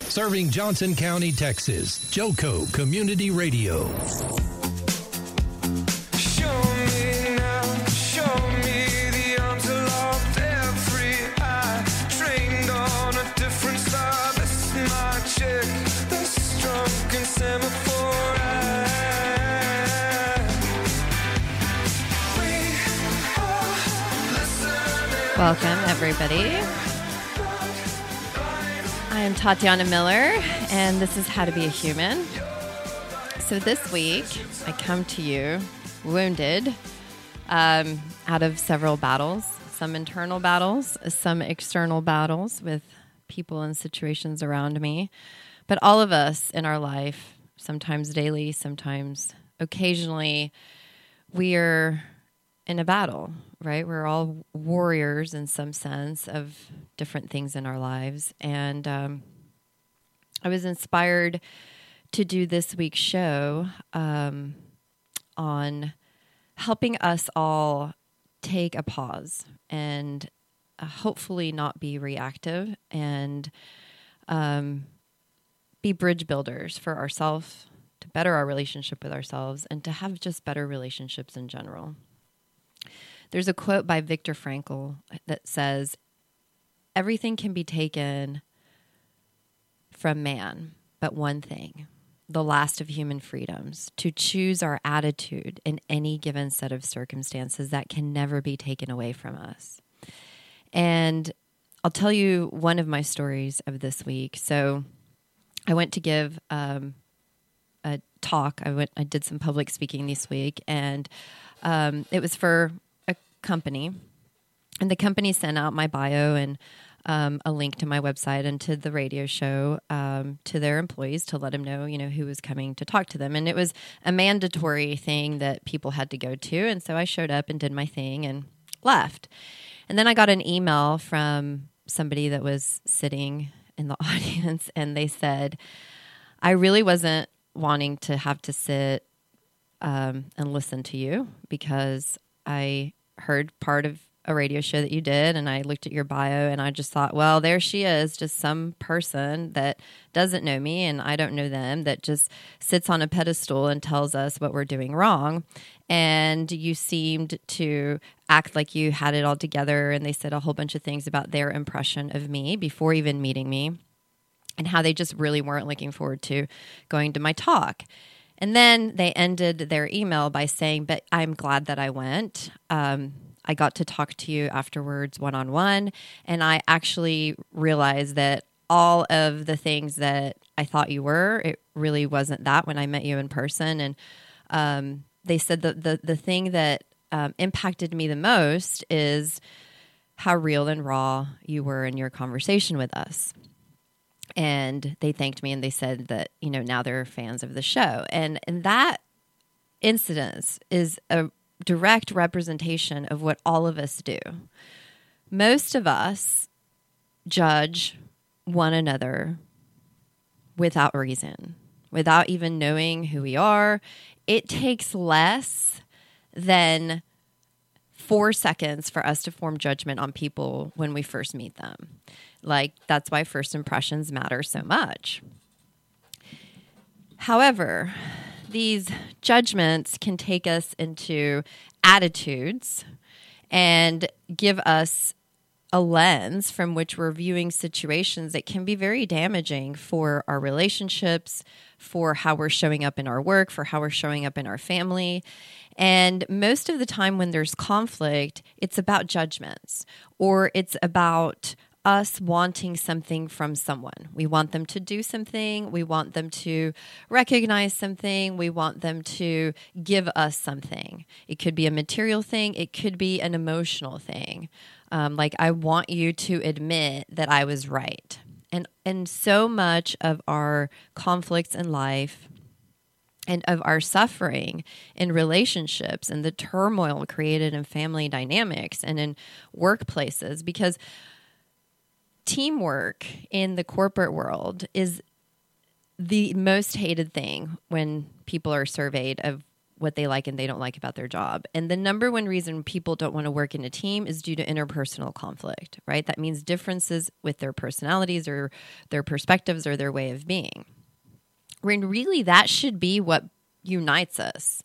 Serving Johnson County, Texas. Joco Community Radio. Welcome, everybody. I am Tatiana Miller, and this is How to Be a Human. So, this week, I come to you wounded um, out of several battles some internal battles, some external battles with people and situations around me. But all of us in our life, sometimes daily, sometimes occasionally, we are in a battle, right? We're all warriors in some sense of different things in our lives. And um, I was inspired to do this week's show um, on helping us all take a pause and uh, hopefully not be reactive and um, be bridge builders for ourselves to better our relationship with ourselves and to have just better relationships in general. There's a quote by Viktor Frankl that says, Everything can be taken from man, but one thing, the last of human freedoms, to choose our attitude in any given set of circumstances that can never be taken away from us. And I'll tell you one of my stories of this week. So I went to give um, a talk. I went. I did some public speaking this week, and um, it was for company, and the company sent out my bio and um, a link to my website and to the radio show um, to their employees to let them know, you know, who was coming to talk to them. And it was a mandatory thing that people had to go to. And so I showed up and did my thing and left. And then I got an email from somebody that was sitting in the audience, and they said, I really wasn't wanting to have to sit um, and listen to you because I heard part of a radio show that you did and I looked at your bio and I just thought, well, there she is, just some person that doesn't know me and I don't know them that just sits on a pedestal and tells us what we're doing wrong. And you seemed to act like you had it all together and they said a whole bunch of things about their impression of me before even meeting me and how they just really weren't looking forward to going to my talk. And then they ended their email by saying, But I'm glad that I went. Um, I got to talk to you afterwards one on one. And I actually realized that all of the things that I thought you were, it really wasn't that when I met you in person. And um, they said that the, the thing that um, impacted me the most is how real and raw you were in your conversation with us and they thanked me and they said that you know now they're fans of the show. And and that incident is a direct representation of what all of us do. Most of us judge one another without reason without even knowing who we are. It takes less than four seconds for us to form judgment on people when we first meet them like, that's why first impressions matter so much. However, these judgments can take us into attitudes and give us a lens from which we're viewing situations that can be very damaging for our relationships, for how we're showing up in our work, for how we're showing up in our family. And most of the time, when there's conflict, it's about judgments or it's about us wanting something from someone. We want them to do something. We want them to recognize something. We want them to give us something. It could be a material thing, it could be an emotional thing. Um, like, I want you to admit that I was right. And and so much of our conflicts in life and of our suffering in relationships and the turmoil created in family dynamics and in workplaces because teamwork in the corporate world is the most hated thing when people are surveyed of what they like and they don't like about their job. And the number one reason people don't want to work in a team is due to interpersonal conflict, right? That means differences with their personalities or their perspectives or their way of being. When really that should be what unites us.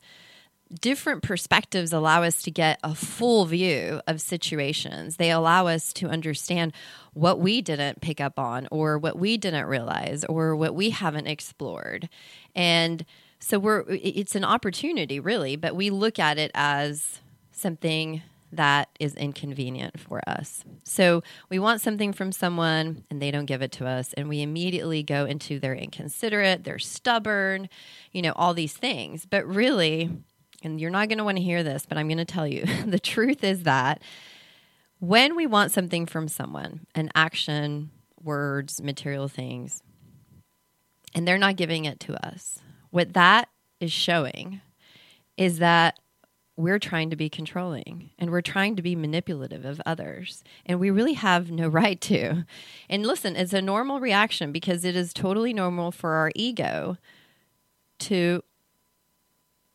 Different perspectives allow us to get a full view of situations. They allow us to understand what we didn't pick up on, or what we didn't realize, or what we haven't explored. And so we're it's an opportunity really, but we look at it as something that is inconvenient for us. So we want something from someone and they don't give it to us and we immediately go into they're inconsiderate, they're stubborn, you know, all these things. But really, and you're not going to want to hear this, but I'm going to tell you, the truth is that when we want something from someone, an action, words, material things, and they're not giving it to us, what that is showing is that we're trying to be controlling and we're trying to be manipulative of others. And we really have no right to. And listen, it's a normal reaction because it is totally normal for our ego to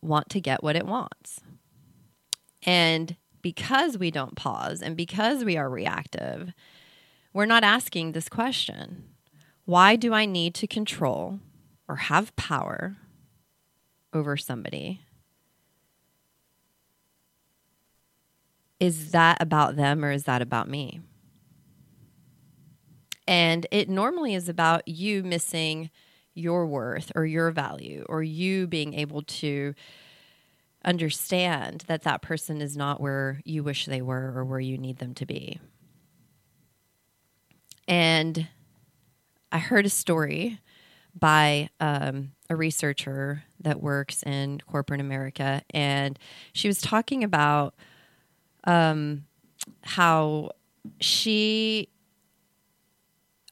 want to get what it wants. And because we don't pause and because we are reactive, we're not asking this question Why do I need to control or have power over somebody? Is that about them or is that about me? And it normally is about you missing your worth or your value or you being able to understand that that person is not where you wish they were or where you need them to be. And I heard a story by um, a researcher that works in corporate America, and she was talking about um, how she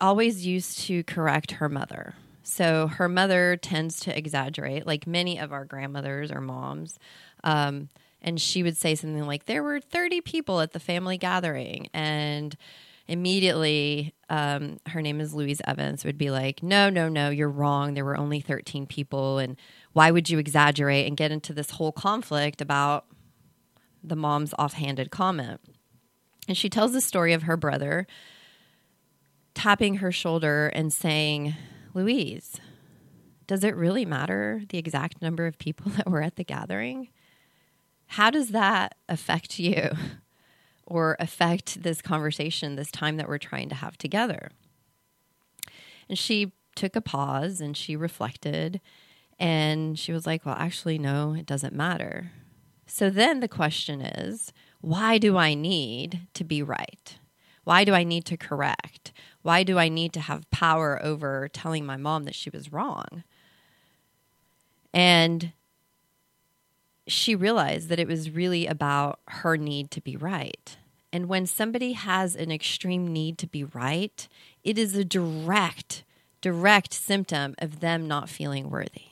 always used to correct her mother. So her mother tends to exaggerate, like many of our grandmothers or moms. Um, and she would say something like, There were 30 people at the family gathering. And immediately, um, her name is Louise Evans, would be like, No, no, no, you're wrong. There were only 13 people. And why would you exaggerate and get into this whole conflict about the mom's offhanded comment. And she tells the story of her brother tapping her shoulder and saying, Louise, does it really matter the exact number of people that were at the gathering? How does that affect you or affect this conversation, this time that we're trying to have together? And she took a pause and she reflected and she was like, Well, actually, no, it doesn't matter. So then the question is why do I need to be right? Why do I need to correct? Why do I need to have power over telling my mom that she was wrong? And she realized that it was really about her need to be right. And when somebody has an extreme need to be right, it is a direct, direct symptom of them not feeling worthy,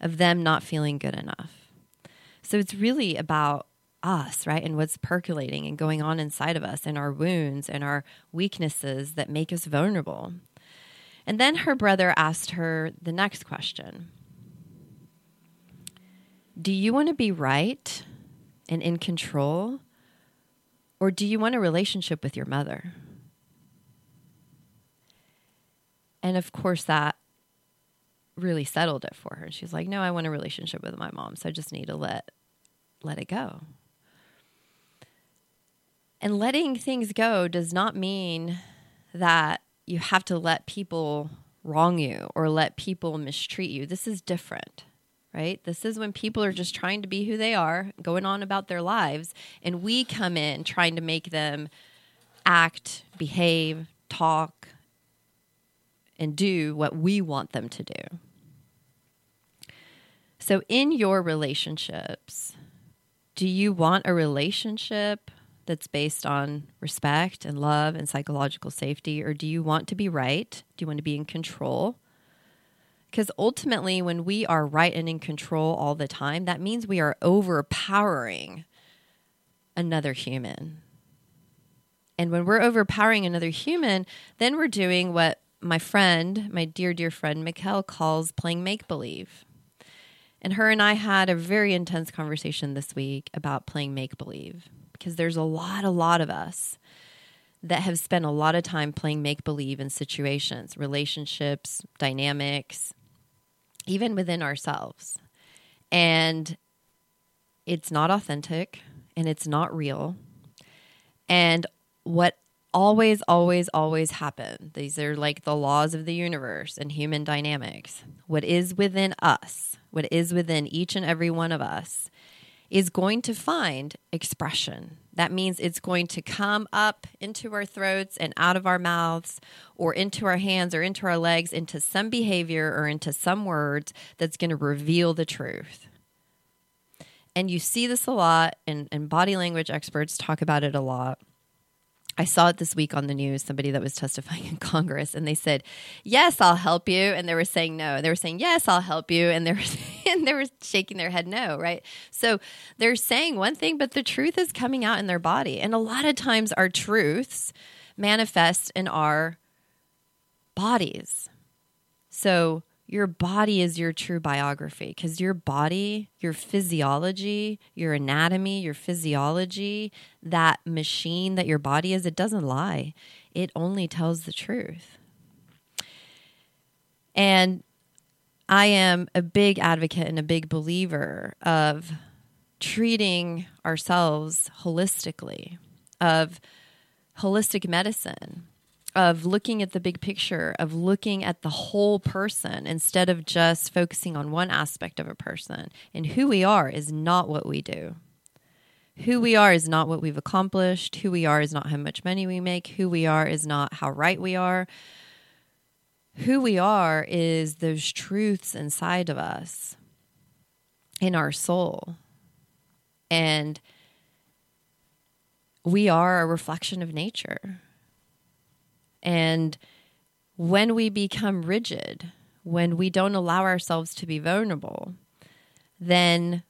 of them not feeling good enough. So it's really about us, right? And what's percolating and going on inside of us and our wounds and our weaknesses that make us vulnerable. And then her brother asked her the next question Do you want to be right and in control? Or do you want a relationship with your mother? And of course, that really settled it for her. She's like, No, I want a relationship with my mom. So I just need to let let it go. And letting things go does not mean that you have to let people wrong you or let people mistreat you. This is different, right? This is when people are just trying to be who they are, going on about their lives, and we come in trying to make them act, behave, talk, and do what we want them to do. So, in your relationships, do you want a relationship that's based on respect and love and psychological safety? Or do you want to be right? Do you want to be in control? Because ultimately, when we are right and in control all the time, that means we are overpowering another human. And when we're overpowering another human, then we're doing what my friend, my dear, dear friend, Mikkel, calls playing make believe. And her and I had a very intense conversation this week about playing make believe because there's a lot, a lot of us that have spent a lot of time playing make believe in situations, relationships, dynamics, even within ourselves. And it's not authentic and it's not real. And what always, always, always happen, these are like the laws of the universe and human dynamics. What is within us, what is within each and every one of us, is going to find expression. That means it's going to come up into our throats and out of our mouths, or into our hands or into our legs, into some behavior or into some words that's going to reveal the truth. And you see this a lot, and, and body language experts talk about it a lot. I saw it this week on the news, somebody that was testifying in Congress, and they said, Yes, I'll help you. And they were saying no. They were saying, Yes, I'll help you. And they were, and they were shaking their head no, right? So they're saying one thing, but the truth is coming out in their body. And a lot of times our truths manifest in our bodies. So your body is your true biography because your body, your physiology, your anatomy, your physiology, that machine that your body is, it doesn't lie. It only tells the truth. And I am a big advocate and a big believer of treating ourselves holistically, of holistic medicine of looking at the big picture, of looking at the whole person instead of just focusing on one aspect of a person. And who we are is not what we do. Who we are is not what we've accomplished. Who we are is not how much money we make. Who we are is not how right we are. Who we are is those truths inside of us, in our soul. And we are a reflection of nature and when we become rigid, when we don't allow ourselves to be vulnerable, then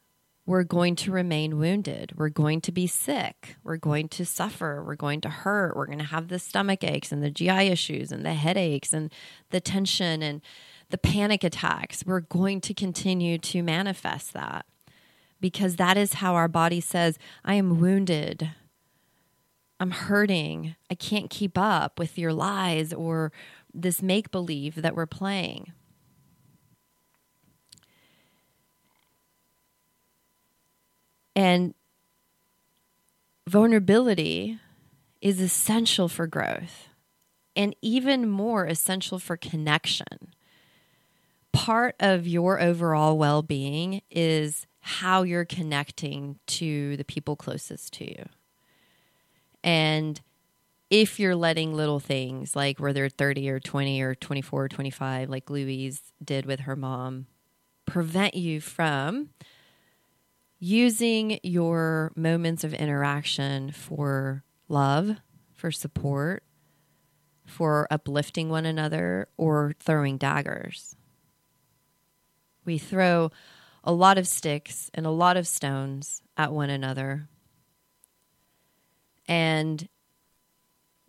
we're going to remain wounded. We're going to be sick. We're going to suffer. We're going to hurt. We're going to have the stomach aches and the GI issues and the headaches and the tension and the panic attacks. We're going to continue to manifest that because that is how our body says, I am wounded. I'm hurting. I can't keep up with your lies or this make believe that we're playing. And vulnerability is essential for growth and even more essential for connection. Part of your overall well being is how you're connecting to the people closest to you. And if you're letting little things like whether 30 or 20 or 24 or 25, like Louise did with her mom, prevent you from using your moments of interaction for love, for support, for uplifting one another, or throwing daggers. We throw a lot of sticks and a lot of stones at one another and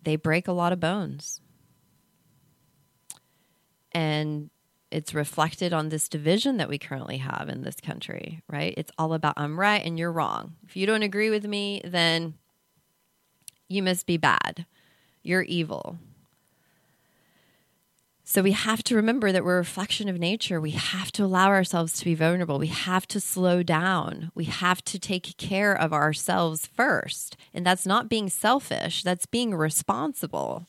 they break a lot of bones. And it's reflected on this division that we currently have in this country, right? It's all about I'm right and you're wrong. If you don't agree with me, then you must be bad. You're evil. So we have to remember that we're a reflection of nature. We have to allow ourselves to be vulnerable. We have to slow down. We have to take care of ourselves first. And that's not being selfish, that's being responsible.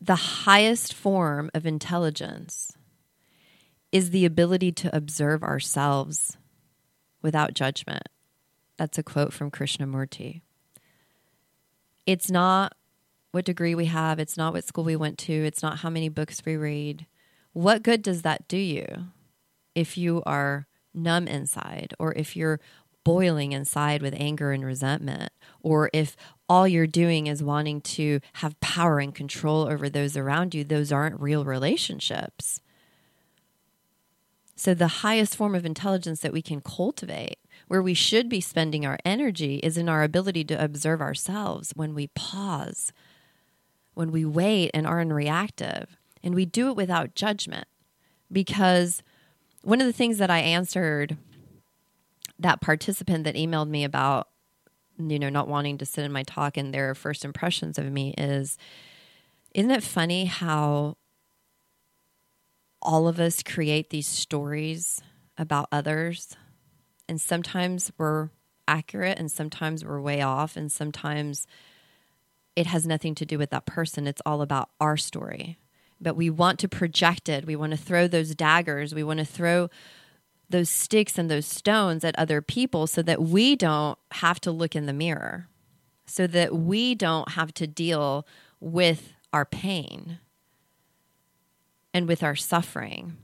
The highest form of intelligence is the ability to observe ourselves without judgment. That's a quote from Krishnamurti. It's not what degree we have, it's not what school we went to, it's not how many books we read. What good does that do you? if you are numb inside or if you're boiling inside with anger and resentment, or if all you're doing is wanting to have power and control over those around you, those aren't real relationships. So, the highest form of intelligence that we can cultivate, where we should be spending our energy, is in our ability to observe ourselves when we pause, when we wait and aren't reactive. And we do it without judgment because one of the things that I answered that participant that emailed me about, you know, not wanting to sit in my talk and their first impressions of me is, isn't it funny how all of us create these stories about others? And sometimes we're accurate and sometimes we're way off and sometimes it has nothing to do with that person. It's all about our story but we want to project it. We want to throw those daggers. We want to throw those sticks and those stones at other people so that we don't have to look in the mirror, so that we don't have to deal with our pain and with our suffering.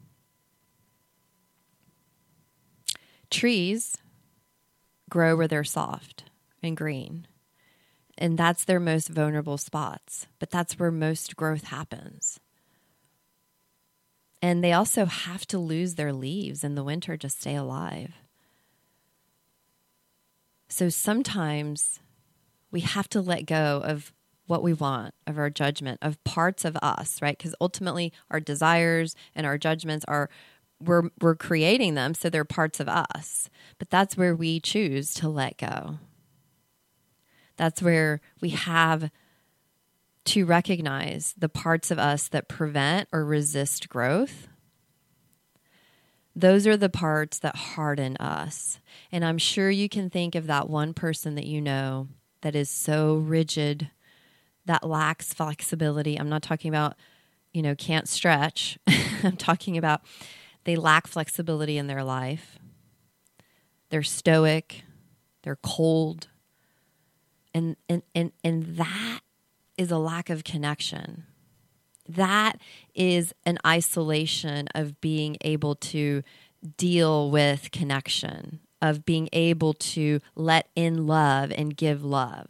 Trees grow where they're soft and green. And that's their most vulnerable spots, but that's where most growth happens. And they also have to lose their leaves in the winter to stay alive. So sometimes we have to let go of what we want, of our judgment, of parts of us, right? Because ultimately our desires and our judgments are we're we're creating them so they're parts of us. But that's where we choose to let go. That's where we have to recognize the parts of us that prevent or resist growth. Those are the parts that harden us. And I'm sure you can think of that one person that you know that is so rigid, that lacks flexibility. I'm not talking about, you know, can't stretch. I'm talking about they lack flexibility in their life. They're stoic, they're cold. And and and and that is a lack of connection. That is an isolation of being able to deal with connection, of being able to let in love and give love.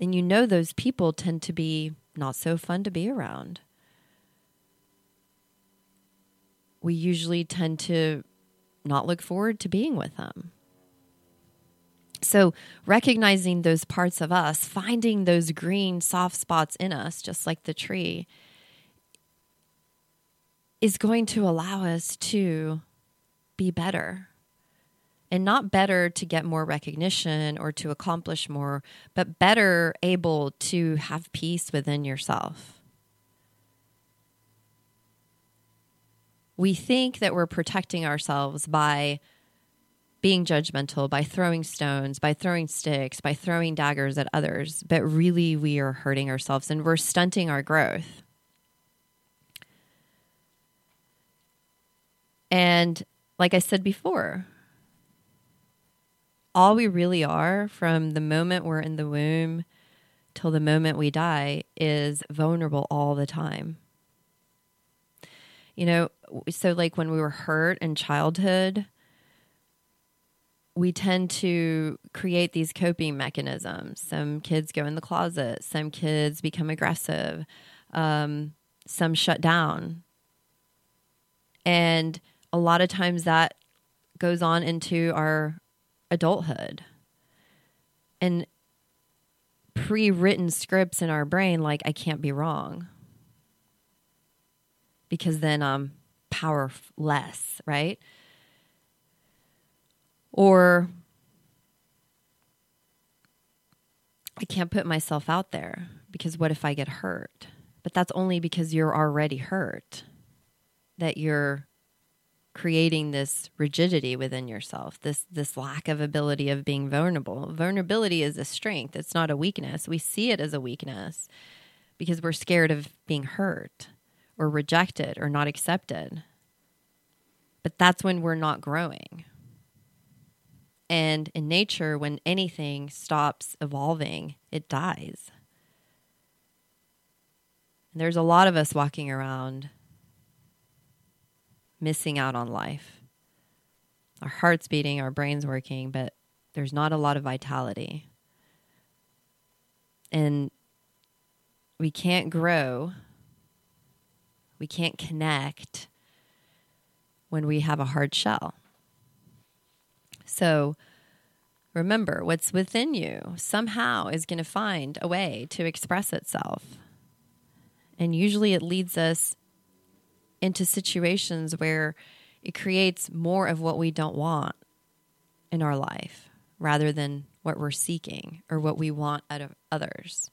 And you know, those people tend to be not so fun to be around. We usually tend to not look forward to being with them. So, recognizing those parts of us, finding those green soft spots in us, just like the tree, is going to allow us to be better. And not better to get more recognition or to accomplish more, but better able to have peace within yourself. We think that we're protecting ourselves by being judgmental, by throwing stones, by throwing sticks, by throwing daggers at others, but really we are hurting ourselves and we're stunting our growth. And like I said before, all we really are from the moment we're in the womb till the moment we die is vulnerable all the time. You know, so like when we were hurt in childhood, we tend to create these coping mechanisms. Some kids go in the closet, some kids become aggressive, um, some shut down. And a lot of times that goes on into our adulthood. And pre written scripts in our brain, like, I can't be wrong. Because then I'm powerless, right? Or I can't put myself out there because what if I get hurt? But that's only because you're already hurt, that you're creating this rigidity within yourself, this this lack of ability of being vulnerable. Vulnerability is a strength, it's not a weakness. We see it as a weakness because we're scared of being hurt or rejected or not accepted. But that's when we're not growing. And in nature, when anything stops evolving, it dies. And there's a lot of us walking around missing out on life. Our heart's beating, our brain's working, but there's not a lot of vitality. And we can't grow, we can't connect when we have a hard shell. So remember, what's within you somehow is going to find a way to express itself. And usually it leads us into situations where it creates more of what we don't want in our life rather than what we're seeking or what we want out of others.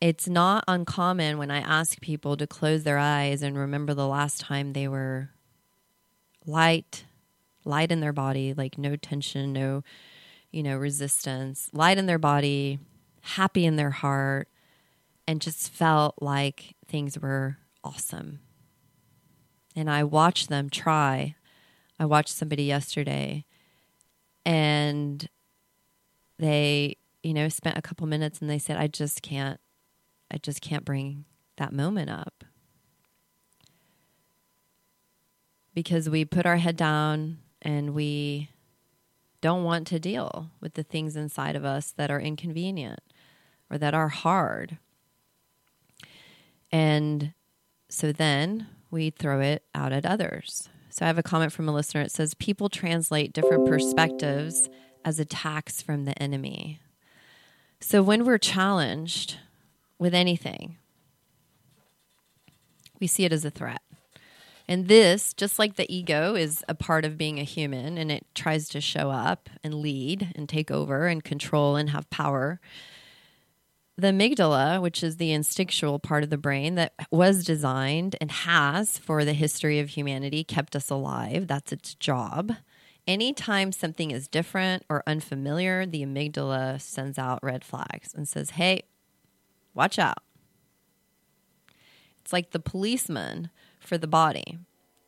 It's not uncommon when I ask people to close their eyes and remember the last time they were light, light in their body, like no tension, no, you know, resistance, light in their body, happy in their heart, and just felt like things were awesome. And I watched them try. I watched somebody yesterday and they, you know, spent a couple minutes and they said, I just can't, I just can't bring that moment up. Because we put our head down and we don't want to deal with the things inside of us that are inconvenient or that are hard and so then we throw it out at others. So I have a comment from a listener. It says, People translate different perspectives as attacks from the enemy. So when we're challenged with anything, we see it as a threat. And this, just like the ego is a part of being a human and it tries to show up and lead and take over and control and have power, the amygdala, which is the instinctual part of the brain that was designed and has for the history of humanity kept us alive. That's its job. Anytime something is different or unfamiliar, the amygdala sends out red flags and says, hey, watch out. It's like the policeman for the body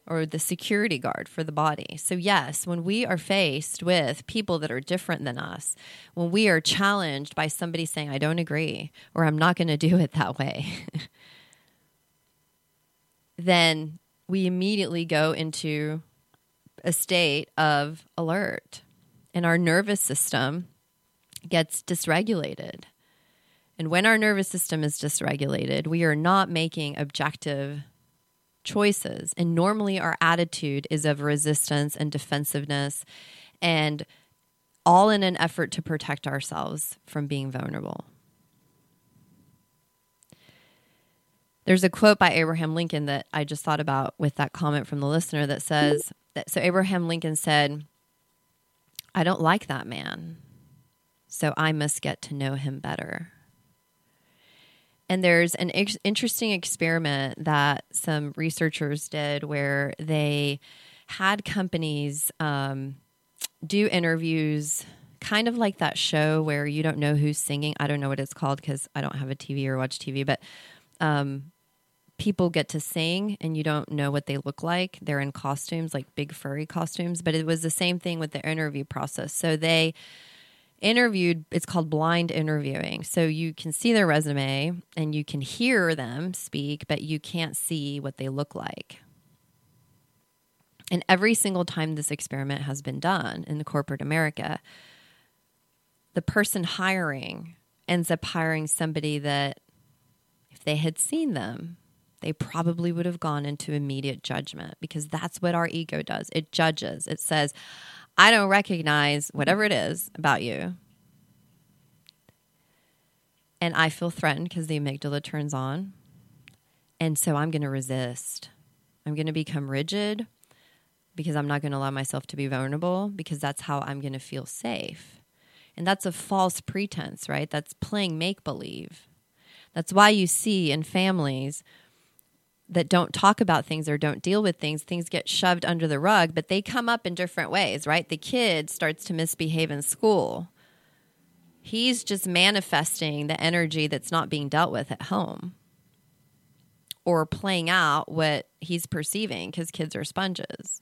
or the security guard for the body. So, yes, when we are faced with people that are different than us, when we are challenged by somebody saying, I don't agree, or I'm not going to do it that way, then we immediately go into a state of alert and our nervous system gets dysregulated. And when our nervous system is dysregulated, we are not making objective choices. And normally our attitude is of resistance and defensiveness and all in an effort to protect ourselves from being vulnerable. There's a quote by Abraham Lincoln that I just thought about with that comment from the listener that says that so Abraham Lincoln said, I don't like that man, so I must get to know him better. And there's an ex- interesting experiment that some researchers did where they had companies um, do interviews, kind of like that show where you don't know who's singing. I don't know what it's called because I don't have a TV or watch TV, but um, people get to sing and you don't know what they look like. They're in costumes, like big furry costumes, but it was the same thing with the interview process. So they interviewed it's called blind interviewing so you can see their resume and you can hear them speak but you can't see what they look like and every single time this experiment has been done in the corporate america the person hiring ends up hiring somebody that if they had seen them they probably would have gone into immediate judgment because that's what our ego does. It judges. It says, I don't recognize whatever it is about you. And I feel threatened because the amygdala turns on. And so I'm going to resist. I'm going to become rigid because I'm not going to allow myself to be vulnerable because that's how I'm going to feel safe. And that's a false pretense, right? That's playing make believe. That's why you see in families that don't talk about things or don't deal with things, things get shoved under the rug, but they come up in different ways, right? The kid starts to misbehave in school. He's just manifesting the energy that's not being dealt with at home or playing out what he's perceiving because kids are sponges.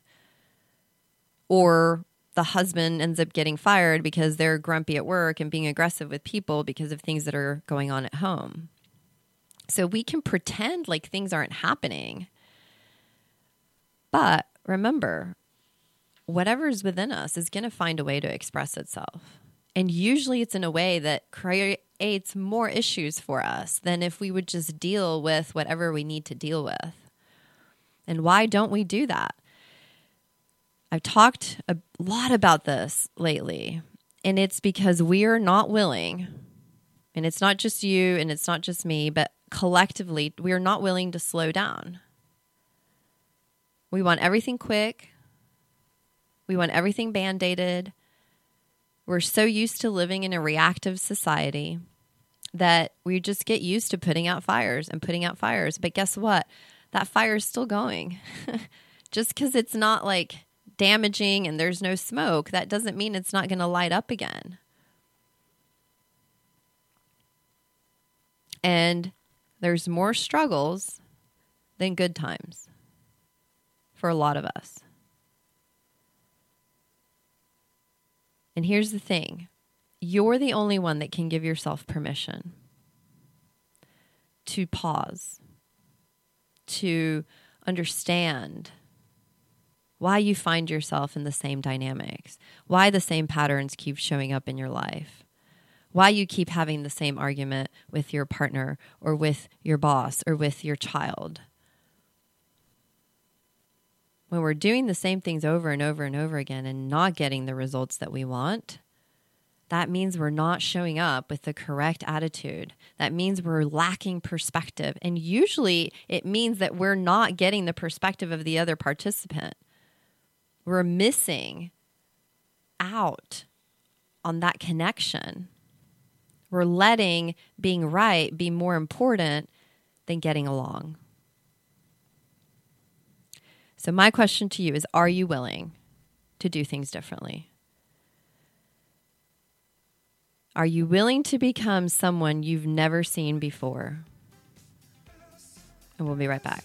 Or the husband ends up getting fired because they're grumpy at work and being aggressive with people because of things that are going on at home. So we can pretend like things aren't happening. But remember, whatever's within us is going to find a way to express itself. And usually it's in a way that creates more issues for us than if we would just deal with whatever we need to deal with. And why don't we do that? I've talked a lot about this lately, and it's because we are not willing, and it's not just you and it's not just me, but collectively, we are not willing to slow down. We want everything quick. We want everything band aided. We're so used to living in a reactive society that we just get used to putting out fires and putting out fires. But guess what? That fire is still going. just because it's not like damaging and there's no smoke, that doesn't mean it's not going to light up again. And there's more struggles than good times for a lot of us. And here's the thing you're the only one that can give yourself permission to pause, to understand why you find yourself in the same dynamics, why the same patterns keep showing up in your life why you keep having the same argument with your partner or with your boss or with your child. When we're doing the same things over and over and over again and not getting the results that we want, that means we're not showing up with the correct attitude. That means we're lacking perspective. And usually it means that we're not getting the perspective of the other participant. We're missing out on that connection. We're letting being right be more important than getting along. So, my question to you is Are you willing to do things differently? Are you willing to become someone you've never seen before? And we'll be right back.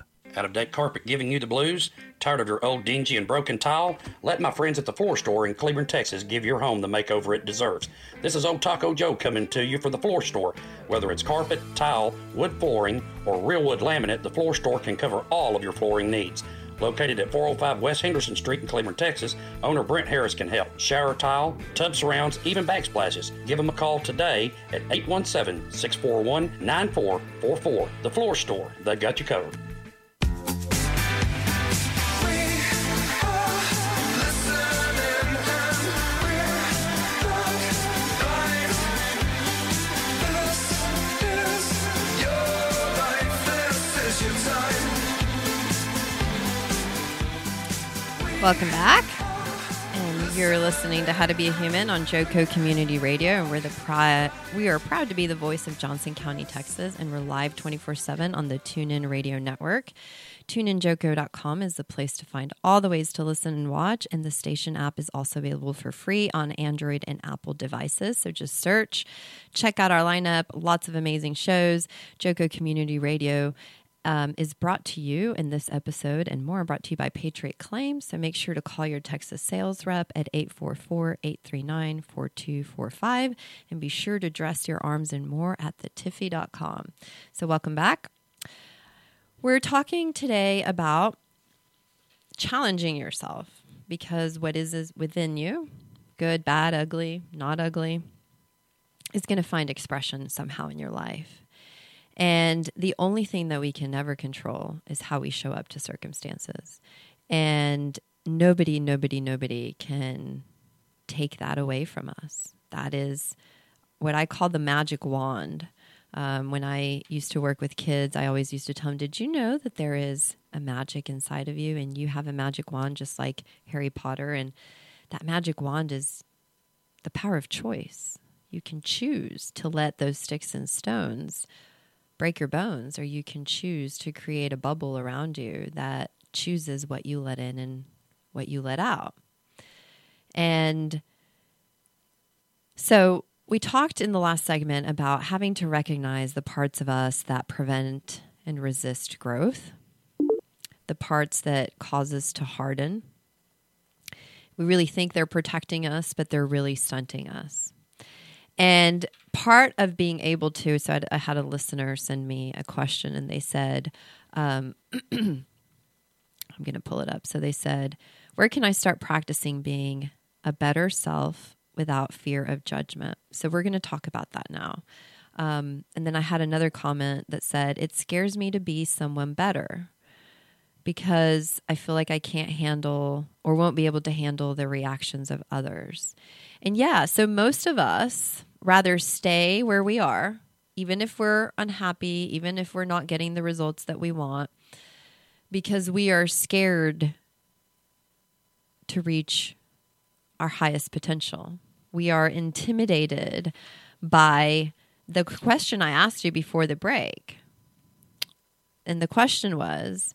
Out of date carpet giving you the blues? Tired of your old dingy and broken tile? Let my friends at the floor store in Cleburne, Texas give your home the makeover it deserves. This is Old Taco Joe coming to you for the floor store. Whether it's carpet, tile, wood flooring, or real wood laminate, the floor store can cover all of your flooring needs. Located at 405 West Henderson Street in Cleburne, Texas, owner Brent Harris can help. Shower tile, tub surrounds, even backsplashes. Give them a call today at 817 641 9444. The Floor Store, they got you covered. Welcome back. And you're listening to How to Be a Human on Joco Community Radio. And we're the pri- we are proud to be the voice of Johnson County, Texas. And we're live 24 7 on the TuneIn Radio Network. TuneInJoco.com is the place to find all the ways to listen and watch. And the station app is also available for free on Android and Apple devices. So just search, check out our lineup, lots of amazing shows. Joco Community Radio um, is brought to you in this episode and more brought to you by Patriot Claims. So make sure to call your Texas sales rep at 844 839 4245 and be sure to dress your arms and more at thetiffy.com. So, welcome back. We're talking today about challenging yourself because what is, is within you, good, bad, ugly, not ugly, is going to find expression somehow in your life. And the only thing that we can never control is how we show up to circumstances. And nobody, nobody, nobody can take that away from us. That is what I call the magic wand. Um, when I used to work with kids, I always used to tell them, Did you know that there is a magic inside of you and you have a magic wand just like Harry Potter? And that magic wand is the power of choice. You can choose to let those sticks and stones break your bones, or you can choose to create a bubble around you that chooses what you let in and what you let out. And so we talked in the last segment about having to recognize the parts of us that prevent and resist growth, the parts that cause us to harden. We really think they're protecting us, but they're really stunting us. And part of being able to, so I'd, I had a listener send me a question and they said, um, I'm going to pull it up. So they said, Where can I start practicing being a better self without fear of judgment? So we're going to talk about that now. Um, and then I had another comment that said, It scares me to be someone better because I feel like I can't handle or won't be able to handle the reactions of others. And yeah, so most of us rather stay where we are, even if we're unhappy, even if we're not getting the results that we want, because we are scared to reach our highest potential. We are intimidated by the question I asked you before the break. And the question was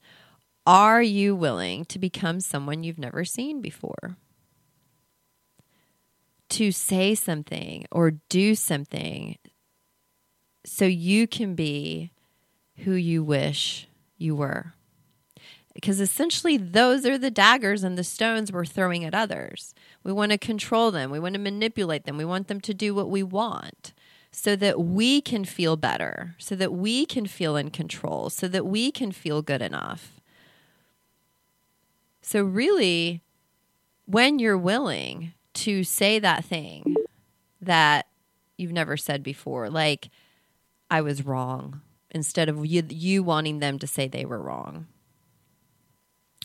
Are you willing to become someone you've never seen before? To say something or do something so you can be who you wish you were. Because essentially, those are the daggers and the stones we're throwing at others. We want to control them, we want to manipulate them, we want them to do what we want so that we can feel better, so that we can feel in control, so that we can feel good enough. So, really, when you're willing to say that thing that you've never said before, like, I was wrong, instead of you, you wanting them to say they were wrong.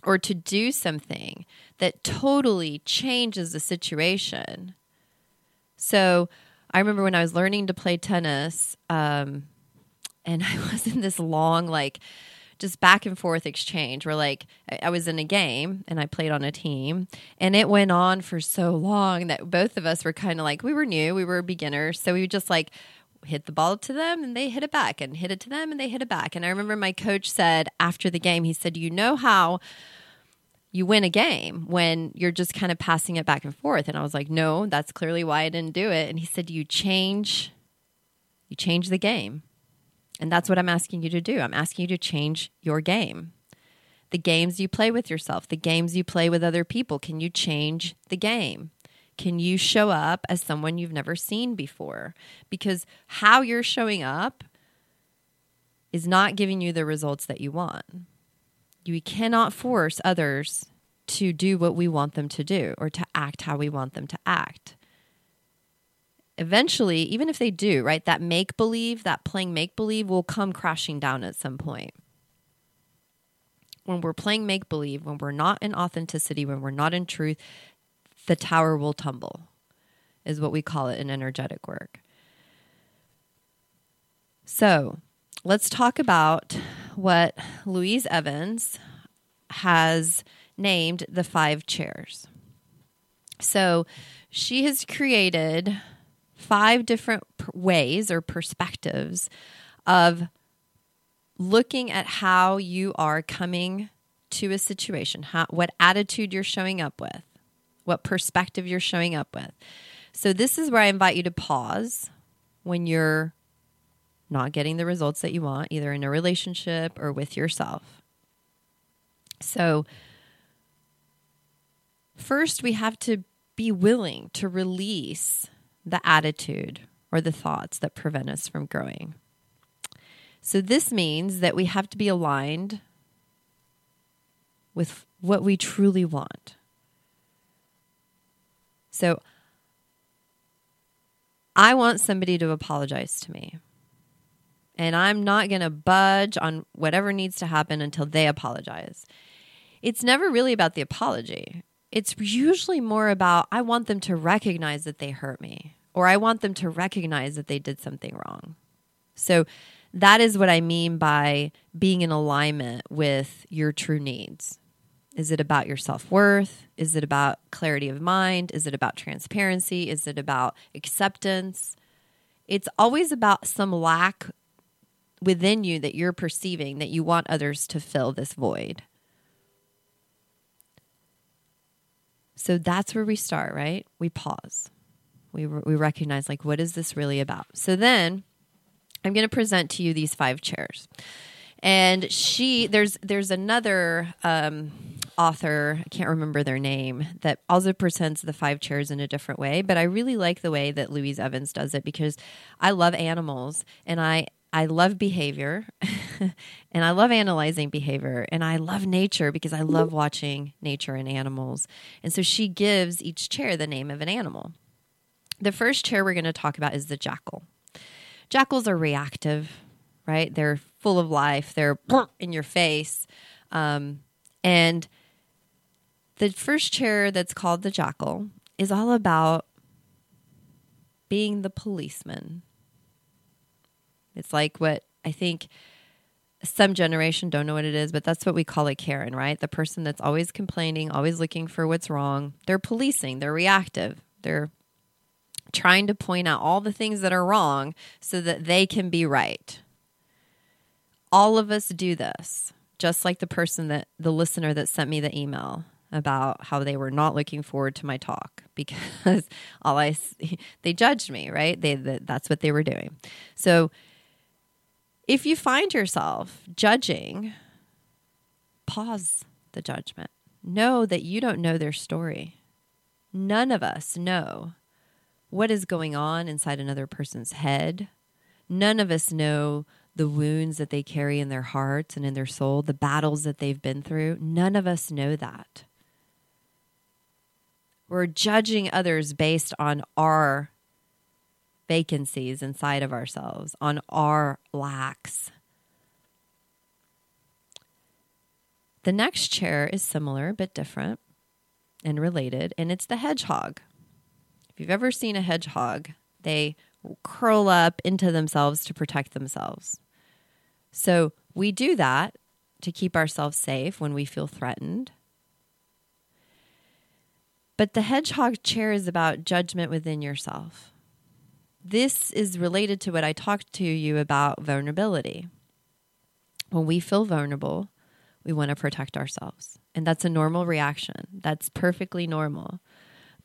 Or to do something that totally changes the situation. So I remember when I was learning to play tennis, um, and I was in this long, like, just back and forth exchange where like I- I was in a game and I played on a team and it went on for so long that both of us were kind of like we were new, we were beginners, so we just like hit the ball to them and they hit it back and hit it to them and they hit it back. And I remember my coach said after the game, he said, "You know how you win a game when you're just kind of passing it back and forth." And I was like, "No, that's clearly why I didn't do it." And he said, "You change you change the game." And that's what I'm asking you to do. I'm asking you to change your game. The games you play with yourself, the games you play with other people, can you change the game? Can you show up as someone you've never seen before? Because how you're showing up is not giving you the results that you want. You cannot force others to do what we want them to do or to act how we want them to act eventually, even if they do, right, that make believe, that playing make believe will come crashing down at some point. When we're playing make believe, when we're not in authenticity, when we're not in truth, the tower will tumble, is what we call it in energetic work. So let's talk about what Louise Evans has named the five chairs. So she has created five different ways or perspectives of looking at how you are coming to a situation, how, what attitude you're showing up with, what perspective you're showing up with. So, this is where I invite you to pause when you're not getting the results that you want, either in a relationship or with yourself. So, first, we have to be willing to release the attitude or the thoughts that prevent us from growing. So, this means that we have to be aligned with what we truly want. So, I want somebody to apologize to me. And I'm not going to budge on whatever needs to happen until they apologize. It's never really about the apology. It's usually more about I want them to recognize that they hurt me, or I want them to recognize that they did something wrong. So that is what I mean by being in alignment with your true needs. Is it about your self worth? Is it about clarity of mind? Is it about transparency? Is it about acceptance? It's always about some lack within you that you're perceiving that you want others to fill this void. So that's where we start, right? We pause. We, we recognize, like, what is this really about? So then I'm going to present to you these five chairs. And she, there's, there's another um, author, I can't remember their name, that also presents the five chairs in a different way. But I really like the way that Louise Evans does it because I love animals and I I love behavior and I love analyzing behavior and I love nature because I love watching nature and animals. And so she gives each chair the name of an animal. The first chair we're going to talk about is the jackal. Jackals are reactive, right? They're full of life, they're in your face. Um, and the first chair that's called the jackal is all about being the policeman it's like what I think some generation don't know what it is, but that's what we call a Karen, right? The person that's always complaining, always looking for what's wrong. They're policing, they're reactive. They're trying to point out all the things that are wrong so that they can be right. All of us do this, just like the person that the listener that sent me the email about how they were not looking forward to my talk because all I they judged me, right? They that's what they were doing. So if you find yourself judging, pause the judgment. Know that you don't know their story. None of us know what is going on inside another person's head. None of us know the wounds that they carry in their hearts and in their soul, the battles that they've been through. None of us know that. We're judging others based on our vacancies inside of ourselves, on our lacks. The next chair is similar but different and related, and it's the hedgehog. If you've ever seen a hedgehog, they curl up into themselves to protect themselves. So we do that to keep ourselves safe when we feel threatened. But the hedgehog chair is about judgment within yourself. This is related to what I talked to you about vulnerability. When we feel vulnerable, we want to protect ourselves. And that's a normal reaction. That's perfectly normal.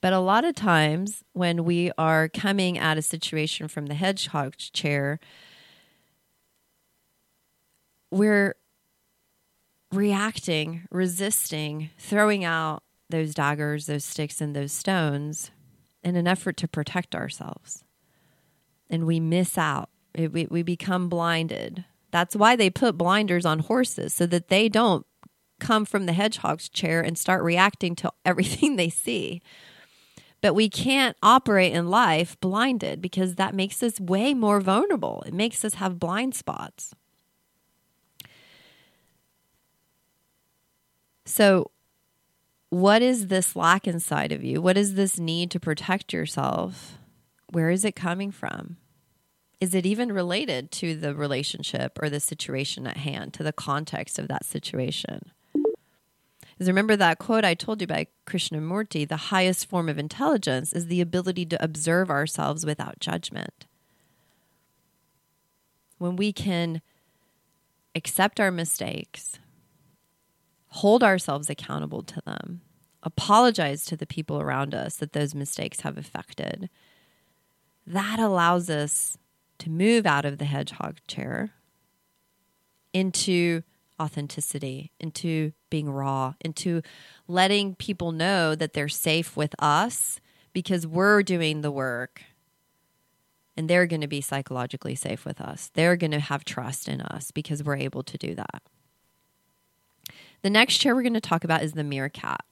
But a lot of times when we are coming at a situation from the hedgehog chair, we're reacting, resisting, throwing out those daggers, those sticks, and those stones in an effort to protect ourselves. And we miss out. We, we become blinded. That's why they put blinders on horses so that they don't come from the hedgehog's chair and start reacting to everything they see. But we can't operate in life blinded because that makes us way more vulnerable. It makes us have blind spots. So, what is this lack inside of you? What is this need to protect yourself? Where is it coming from? Is it even related to the relationship or the situation at hand, to the context of that situation? Because remember that quote I told you by Krishnamurti the highest form of intelligence is the ability to observe ourselves without judgment. When we can accept our mistakes, hold ourselves accountable to them, apologize to the people around us that those mistakes have affected, that allows us to move out of the hedgehog chair into authenticity, into being raw, into letting people know that they're safe with us because we're doing the work and they're going to be psychologically safe with us. They're going to have trust in us because we're able to do that. The next chair we're going to talk about is the meerkat.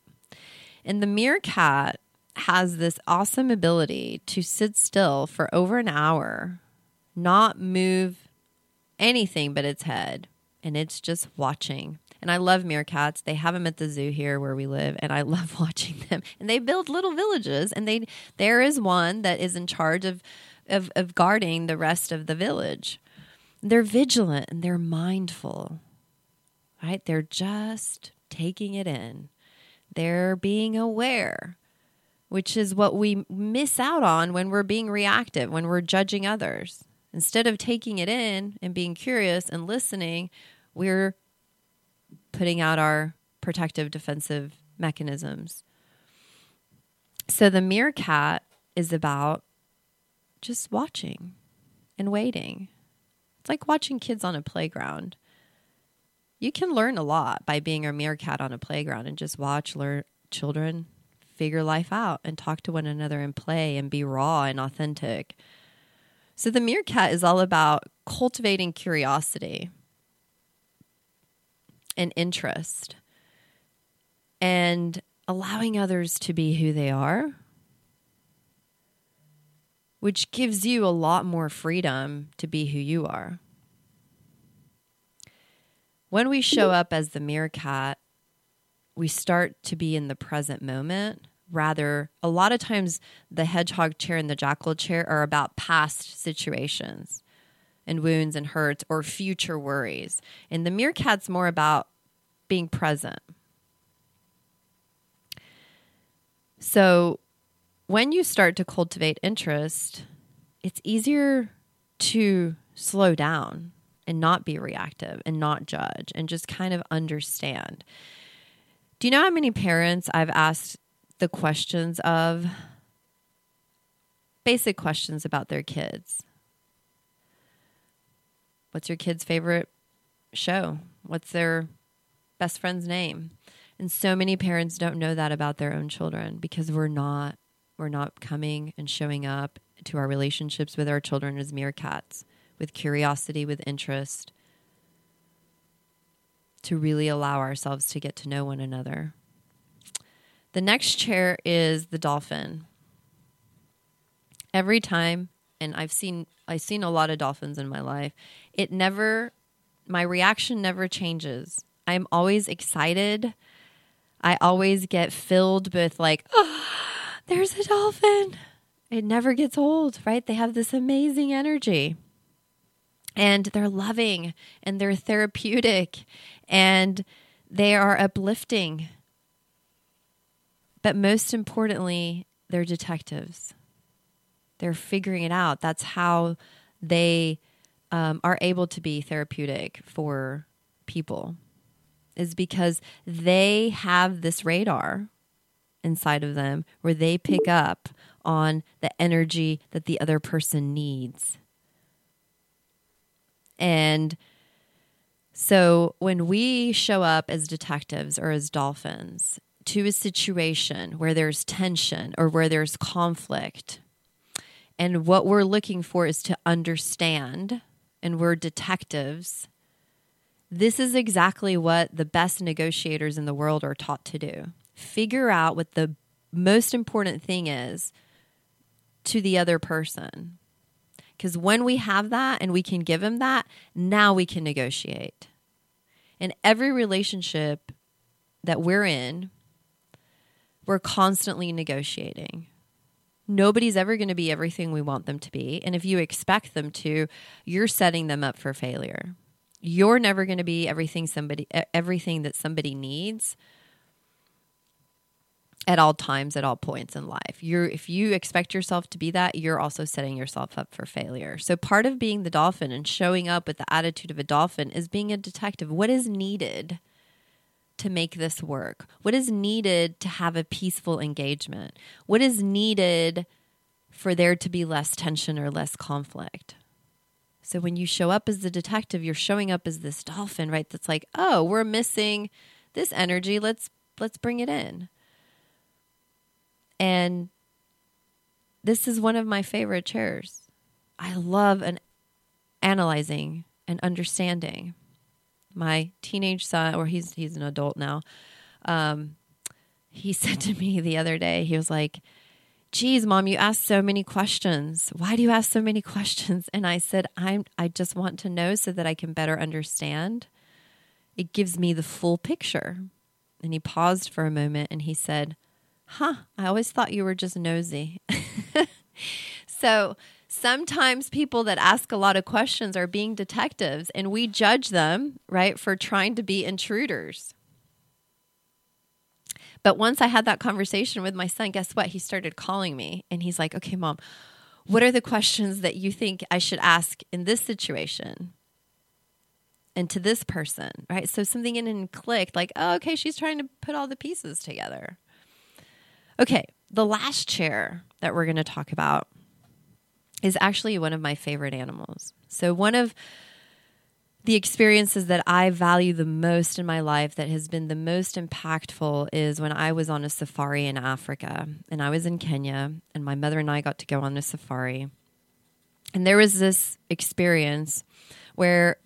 And the meerkat has this awesome ability to sit still for over an hour, not move anything but its head, and it's just watching. And I love meerkats. They have them at the zoo here where we live, and I love watching them. And they build little villages, and they there is one that is in charge of of, of guarding the rest of the village. They're vigilant and they're mindful, right? They're just taking it in. They're being aware, which is what we miss out on when we're being reactive, when we're judging others. Instead of taking it in and being curious and listening, we're putting out our protective defensive mechanisms. So the meerkat is about just watching and waiting. It's like watching kids on a playground. You can learn a lot by being a meerkat on a playground and just watch learn children figure life out and talk to one another and play and be raw and authentic. So the meerkat is all about cultivating curiosity and interest and allowing others to be who they are, which gives you a lot more freedom to be who you are. When we show up as the meerkat, we start to be in the present moment. Rather, a lot of times the hedgehog chair and the jackal chair are about past situations and wounds and hurts or future worries. And the meerkat's more about being present. So when you start to cultivate interest, it's easier to slow down and not be reactive and not judge and just kind of understand. Do you know how many parents I've asked the questions of basic questions about their kids? What's your kid's favorite show? What's their best friend's name? And so many parents don't know that about their own children because we're not we're not coming and showing up to our relationships with our children as meerkats with curiosity, with interest, to really allow ourselves to get to know one another. The next chair is the dolphin. Every time, and I've seen I've seen a lot of dolphins in my life, it never my reaction never changes. I'm always excited. I always get filled with like, oh, there's a dolphin. It never gets old, right? They have this amazing energy. and they're loving and they're therapeutic and they are uplifting. But most importantly, they're detectives. They're figuring it out. That's how they um, are able to be therapeutic for people, is because they have this radar inside of them where they pick up on the energy that the other person needs. And so when we show up as detectives or as dolphins to a situation where there's tension or where there's conflict, and what we're looking for is to understand, and we're detectives, this is exactly what the best negotiators in the world are taught to do. Figure out what the most important thing is to the other person. Because when we have that and we can give them that, now we can negotiate. In every relationship that we're in, we're constantly negotiating. Nobody's ever going to be everything we want them to be. And if you expect them to, you're setting them up for failure. You're never going to be everything somebody everything that somebody needs at all times at all points in life. You're if you expect yourself to be that, you're also setting yourself up for failure. So part of being the dolphin and showing up with the attitude of a dolphin is being a detective. What is needed to make this work? What is needed to have a peaceful engagement? What is needed for there to be less tension or less conflict? So when you show up as the detective, you're showing up as this dolphin, right? That's like, "Oh, we're missing this energy. Let's let's bring it in." And this is one of my favorite chairs. I love an analyzing and understanding. My teenage son, or he's he's an adult now, um, he said to me the other day, he was like, geez, mom, you ask so many questions. Why do you ask so many questions? And I said, I'm I just want to know so that I can better understand. It gives me the full picture. And he paused for a moment and he said, Huh, I always thought you were just nosy. so sometimes people that ask a lot of questions are being detectives and we judge them, right, for trying to be intruders. But once I had that conversation with my son, guess what? He started calling me and he's like, okay, mom, what are the questions that you think I should ask in this situation? And to this person, right? So something in and clicked, like, oh, okay, she's trying to put all the pieces together. Okay, the last chair that we're going to talk about is actually one of my favorite animals. So, one of the experiences that I value the most in my life that has been the most impactful is when I was on a safari in Africa and I was in Kenya and my mother and I got to go on a safari. And there was this experience where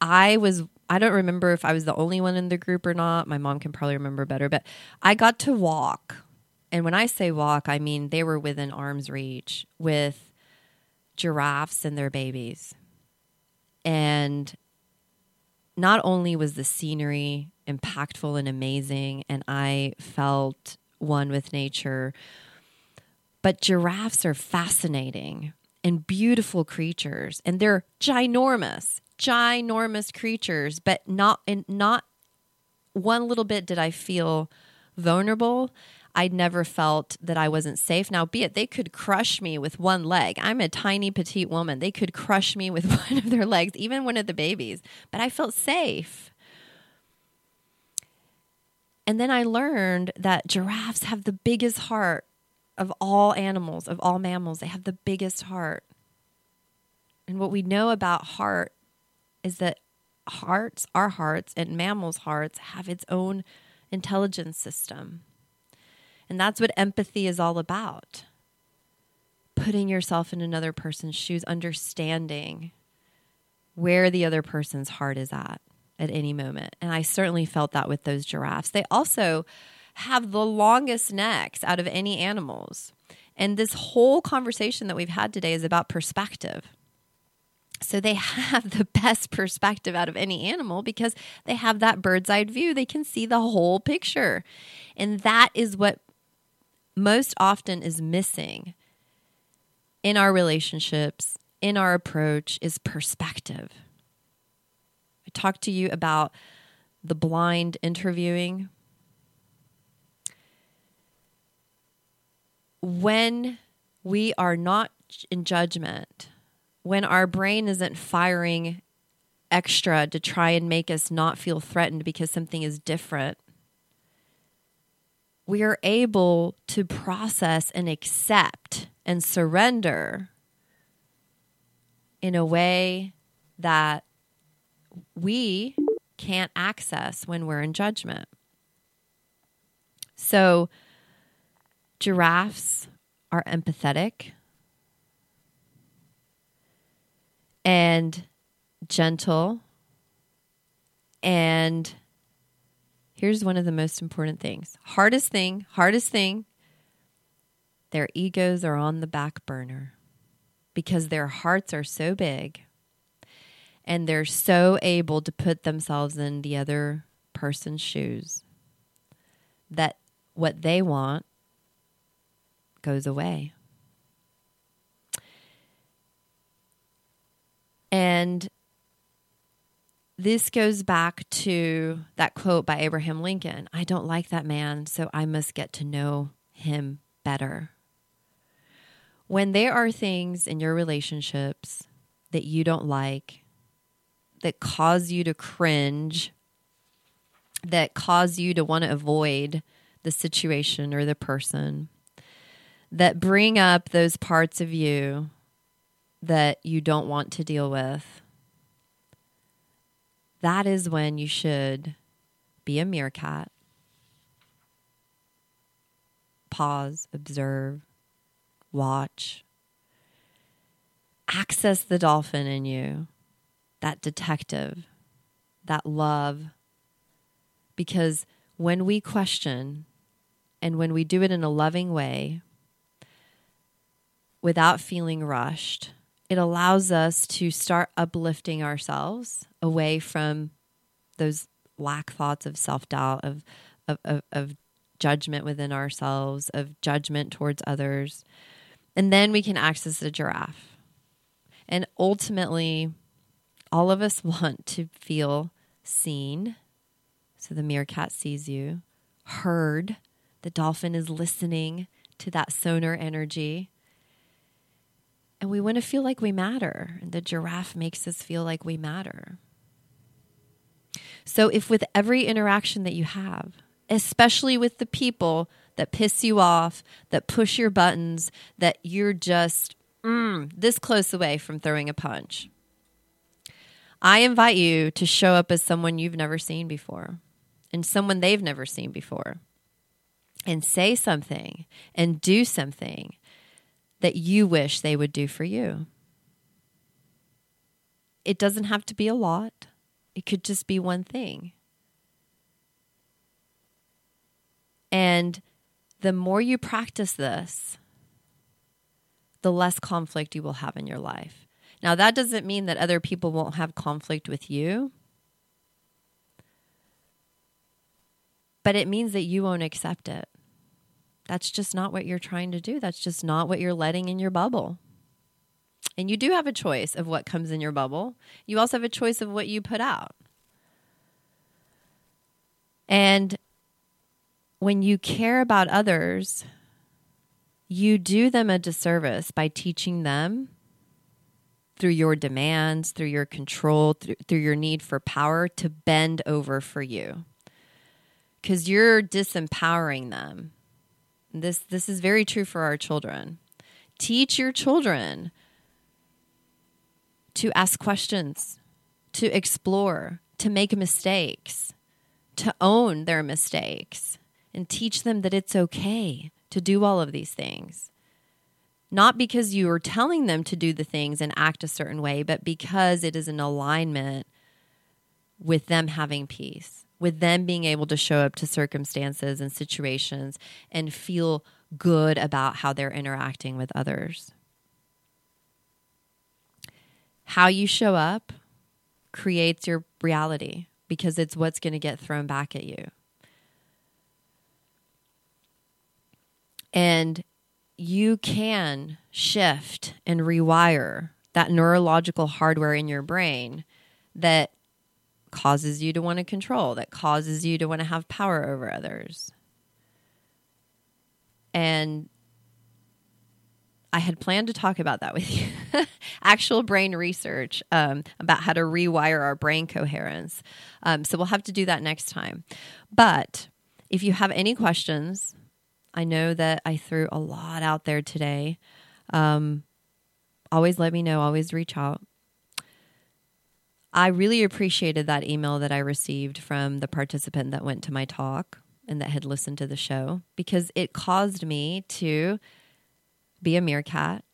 I was I don't remember if I was the only one in the group or not. My mom can probably remember better, but I got to walk and when I say walk, I mean they were within arm's reach with giraffes and their babies. And not only was the scenery impactful and amazing, and I felt one with nature, but giraffes are fascinating and beautiful creatures, and they're ginormous, ginormous creatures, but not in not one little bit did I feel vulnerable I'd never felt that I wasn't safe. Now, be it they could crush me with one leg. I'm a tiny, petite woman. They could crush me with one of their legs, even one of the babies, but I felt safe. And then I learned that giraffes have the biggest heart of all animals, of all mammals. They have the biggest heart. And what we know about heart is that hearts, our hearts, and mammals' hearts have its own intelligence system. And that's what empathy is all about putting yourself in another person's shoes, understanding where the other person's heart is at at any moment. And I certainly felt that with those giraffes. They also have the longest necks out of any animals. And this whole conversation that we've had today is about perspective. So they have the best perspective out of any animal because they have that bird's eye view. They can see the whole picture. And that is what most often is missing in our relationships in our approach is perspective. I talked to you about the blind interviewing. When we are not in judgment, when our brain isn't firing extra to try and make us not feel threatened because something is different, we are able to process and accept and surrender in a way that we can't access when we're in judgment. So, giraffes are empathetic and gentle. And here's one of the most important things hardest thing, hardest thing, their egos are on the back burner because their hearts are so big and they're so able to put themselves in the other person's shoes that what they want goes away. And this goes back to that quote by Abraham Lincoln I don't like that man, so I must get to know him better. When there are things in your relationships that you don't like, that cause you to cringe, that cause you to want to avoid the situation or the person, that bring up those parts of you that you don't want to deal with, that is when you should be a meerkat. Pause, observe, watch. Access the dolphin in you, that detective, that love. Because when we question and when we do it in a loving way, without feeling rushed, it allows us to start uplifting ourselves away from those lack thoughts of self doubt, of, of, of, of, judgment within ourselves, of judgment towards others. And then we can access the giraffe. And ultimately, all of us want to feel seen. So the meerkat sees you, heard. The dolphin is listening to that sonar energy. And we want to feel like we matter. And the giraffe makes us feel like we matter. So, if with every interaction that you have, especially with the people that piss you off, that push your buttons, that you're just mm, this close away from throwing a punch, I invite you to show up as someone you've never seen before and someone they've never seen before and say something and do something that you wish they would do for you. It doesn't have to be a lot, it could just be one thing. And the more you practice this, the less conflict you will have in your life. Now, that doesn't mean that other people won't have conflict with you, but it means that you won't accept it. That's just not what you're trying to do. That's just not what you're letting in your bubble. And you do have a choice of what comes in your bubble. You also have a choice of what you put out. And when you care about others, you do them a disservice by teaching them through your demands, through your control, through, through your need for power to bend over for you. Because you're disempowering them this this is very true for our children. Teach your children to ask questions, to explore, to make mistakes, to own their mistakes, and teach them that it's okay to do all of these things. Not because you are telling them to do the things and act a certain way, but because it is in alignment with them having peace with them being able to show up to circumstances and situations and feel good about how they're interacting with others. How you show up creates your reality because it's what's going to get thrown back at you. And you can shift and rewire that neurological hardware in your brain that causes you to want to control, that causes you to want to have power over others. And I had planned to talk about that with you. Actual brain research um, about how to rewire our brain coherence. Um, so we'll have to do that next time. But if you have any questions, I know that I threw a lot out there today. Um, always let me know, always reach out. I really appreciated that email that I received from the participant that went to my talk and that had listened to the show because it caused me to be a meerkat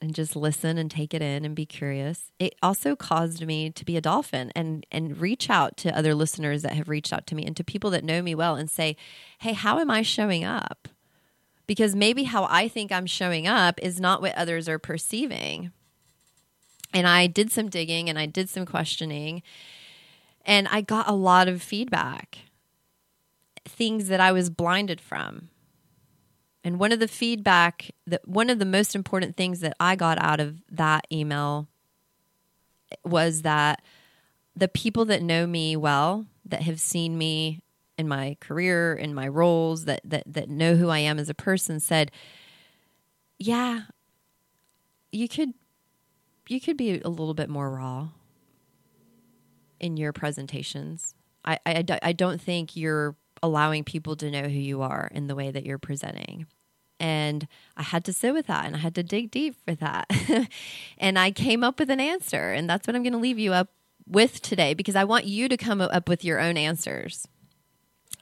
and just listen and take it in and be curious. It also caused me to be a dolphin and and reach out to other listeners that have reached out to me and to people that know me well and say, "Hey, how am I showing up?" Because maybe how I think I'm showing up is not what others are perceiving. And I did some digging and I did some questioning and I got a lot of feedback. Things that I was blinded from and one of the feedback that one of the most important things that I got out of that email was that the people that know me well, that have seen me in my career, in my roles, that that that know who I am as a person said, "Yeah, you could you could be a little bit more raw in your presentations. I, I, I don't think you're allowing people to know who you are in the way that you're presenting. And I had to sit with that and I had to dig deep for that. and I came up with an answer. And that's what I'm going to leave you up with today because I want you to come up with your own answers.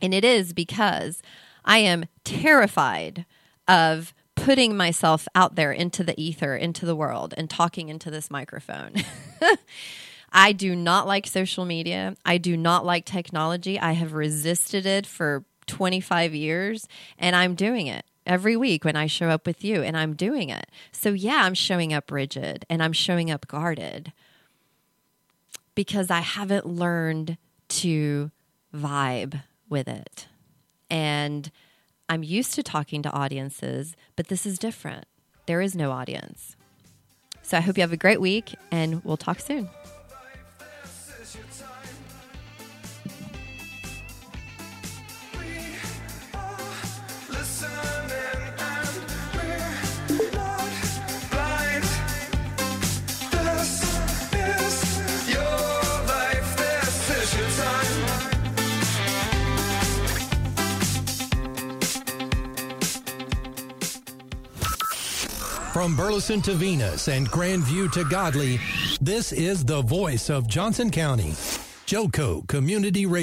And it is because I am terrified of putting myself out there into the ether, into the world, and talking into this microphone. I do not like social media. I do not like technology. I have resisted it for 25 years and I'm doing it every week when I show up with you and I'm doing it. So, yeah, I'm showing up rigid and I'm showing up guarded because I haven't learned to vibe with it. And I'm used to talking to audiences, but this is different. There is no audience. So, I hope you have a great week and we'll talk soon. From Burleson to Venus and Grandview to Godley, this is the voice of Johnson County. Joco Community Radio.